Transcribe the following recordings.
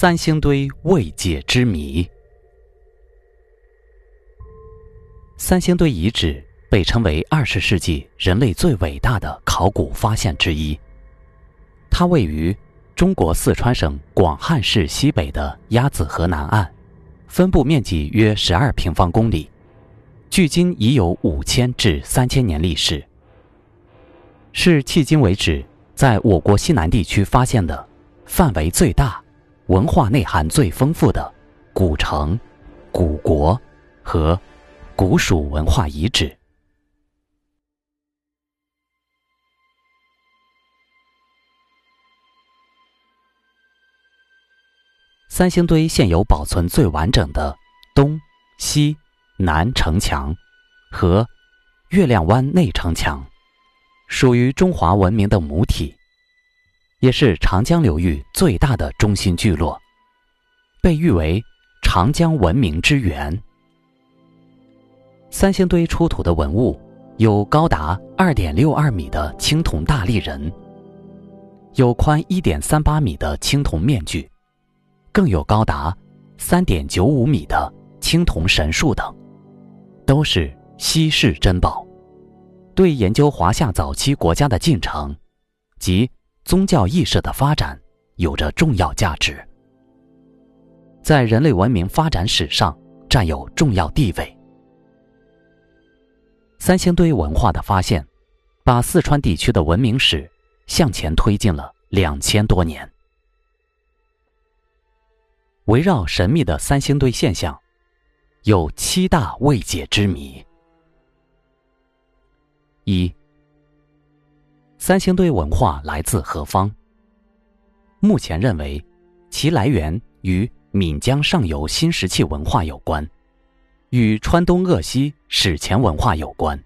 三星堆未解之谜。三星堆遗址被称为二十世纪人类最伟大的考古发现之一。它位于中国四川省广汉市西北的鸭子河南岸，分布面积约十二平方公里，距今已有五千至三千年历史，是迄今为止在我国西南地区发现的范围最大。文化内涵最丰富的古城、古国和古蜀文化遗址。三星堆现有保存最完整的东西南城墙和月亮湾内城墙，属于中华文明的母体。也是长江流域最大的中心聚落，被誉为长江文明之源。三星堆出土的文物有高达二点六二米的青铜大立人，有宽一点三八米的青铜面具，更有高达三点九五米的青铜神树等，都是稀世珍宝，对研究华夏早期国家的进程及。宗教意识的发展有着重要价值，在人类文明发展史上占有重要地位。三星堆文化的发现，把四川地区的文明史向前推进了两千多年。围绕神秘的三星堆现象，有七大未解之谜。一。三星堆文化来自何方？目前认为，其来源与岷江上游新石器文化有关，与川东鄂西史前文化有关，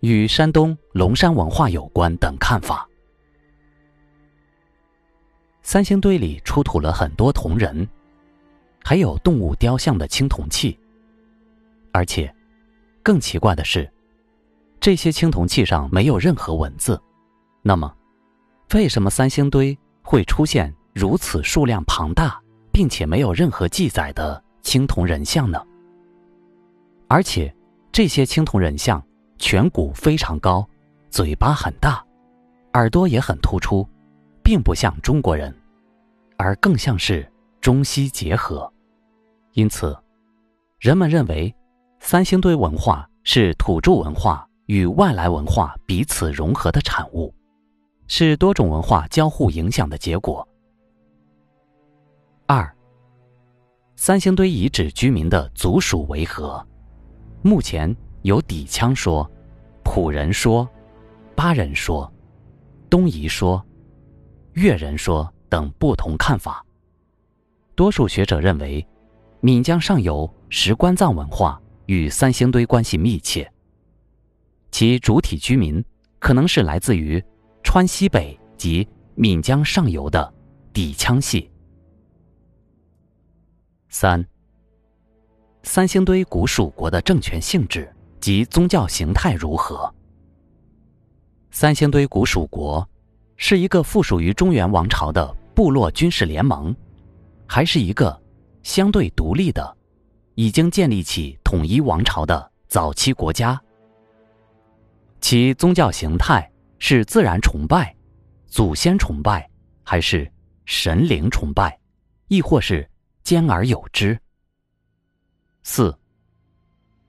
与山东龙山文化有关等看法。三星堆里出土了很多铜人，还有动物雕像的青铜器，而且，更奇怪的是。这些青铜器上没有任何文字，那么，为什么三星堆会出现如此数量庞大并且没有任何记载的青铜人像呢？而且，这些青铜人像颧骨非常高，嘴巴很大，耳朵也很突出，并不像中国人，而更像是中西结合。因此，人们认为三星堆文化是土著文化。与外来文化彼此融合的产物，是多种文化交互影响的结果。二，三星堆遗址居民的族属为何？目前有氐羌说、仆人说、巴人说、东夷说、越人说等不同看法。多数学者认为，岷江上游石棺葬文化与三星堆关系密切。其主体居民可能是来自于川西北及岷江上游的氐羌系。三、三星堆古蜀国的政权性质及宗教形态如何？三星堆古蜀国是一个附属于中原王朝的部落军事联盟，还是一个相对独立的、已经建立起统一王朝的早期国家？其宗教形态是自然崇拜、祖先崇拜，还是神灵崇拜，亦或是兼而有之？四、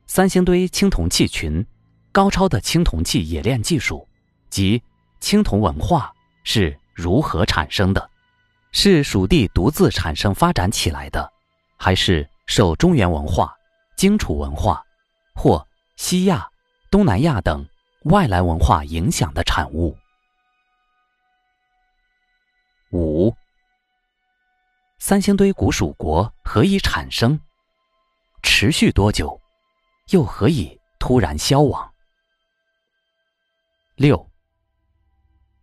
三星堆青铜器群高超的青铜器冶炼技术及青铜文化是如何产生的？是蜀地独自产生发展起来的，还是受中原文化、荆楚文化或西亚、东南亚等？外来文化影响的产物。五，三星堆古蜀国何以产生？持续多久？又何以突然消亡？六，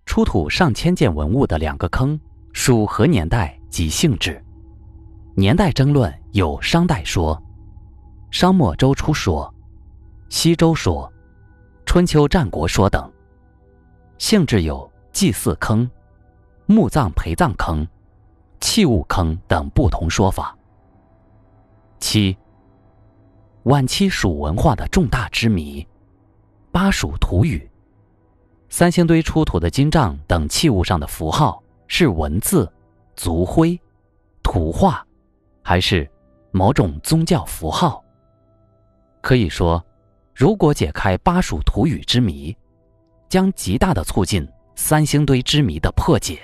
出土上千件文物的两个坑属何年代及性质？年代争论有商代说、商末周初说、西周说。春秋战国说等，性质有祭祀坑、墓葬陪葬坑、器物坑等不同说法。七。晚期蜀文化的重大之谜，巴蜀土语。三星堆出土的金杖等器物上的符号是文字、族徽、图画，还是某种宗教符号？可以说，如果解开巴蜀土语之谜，将极大的促进三星堆之谜的破解。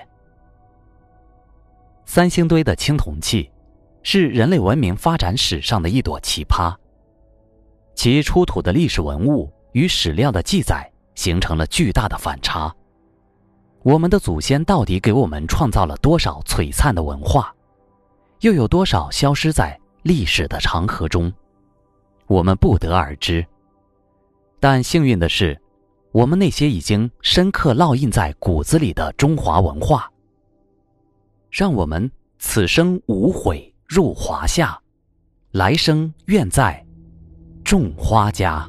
三星堆的青铜器，是人类文明发展史上的一朵奇葩。其出土的历史文物与史料的记载形成了巨大的反差。我们的祖先到底给我们创造了多少璀璨的文化，又有多少消失在历史的长河中？我们不得而知。但幸运的是，我们那些已经深刻烙印在骨子里的中华文化，让我们此生无悔入华夏，来生愿在。种花家。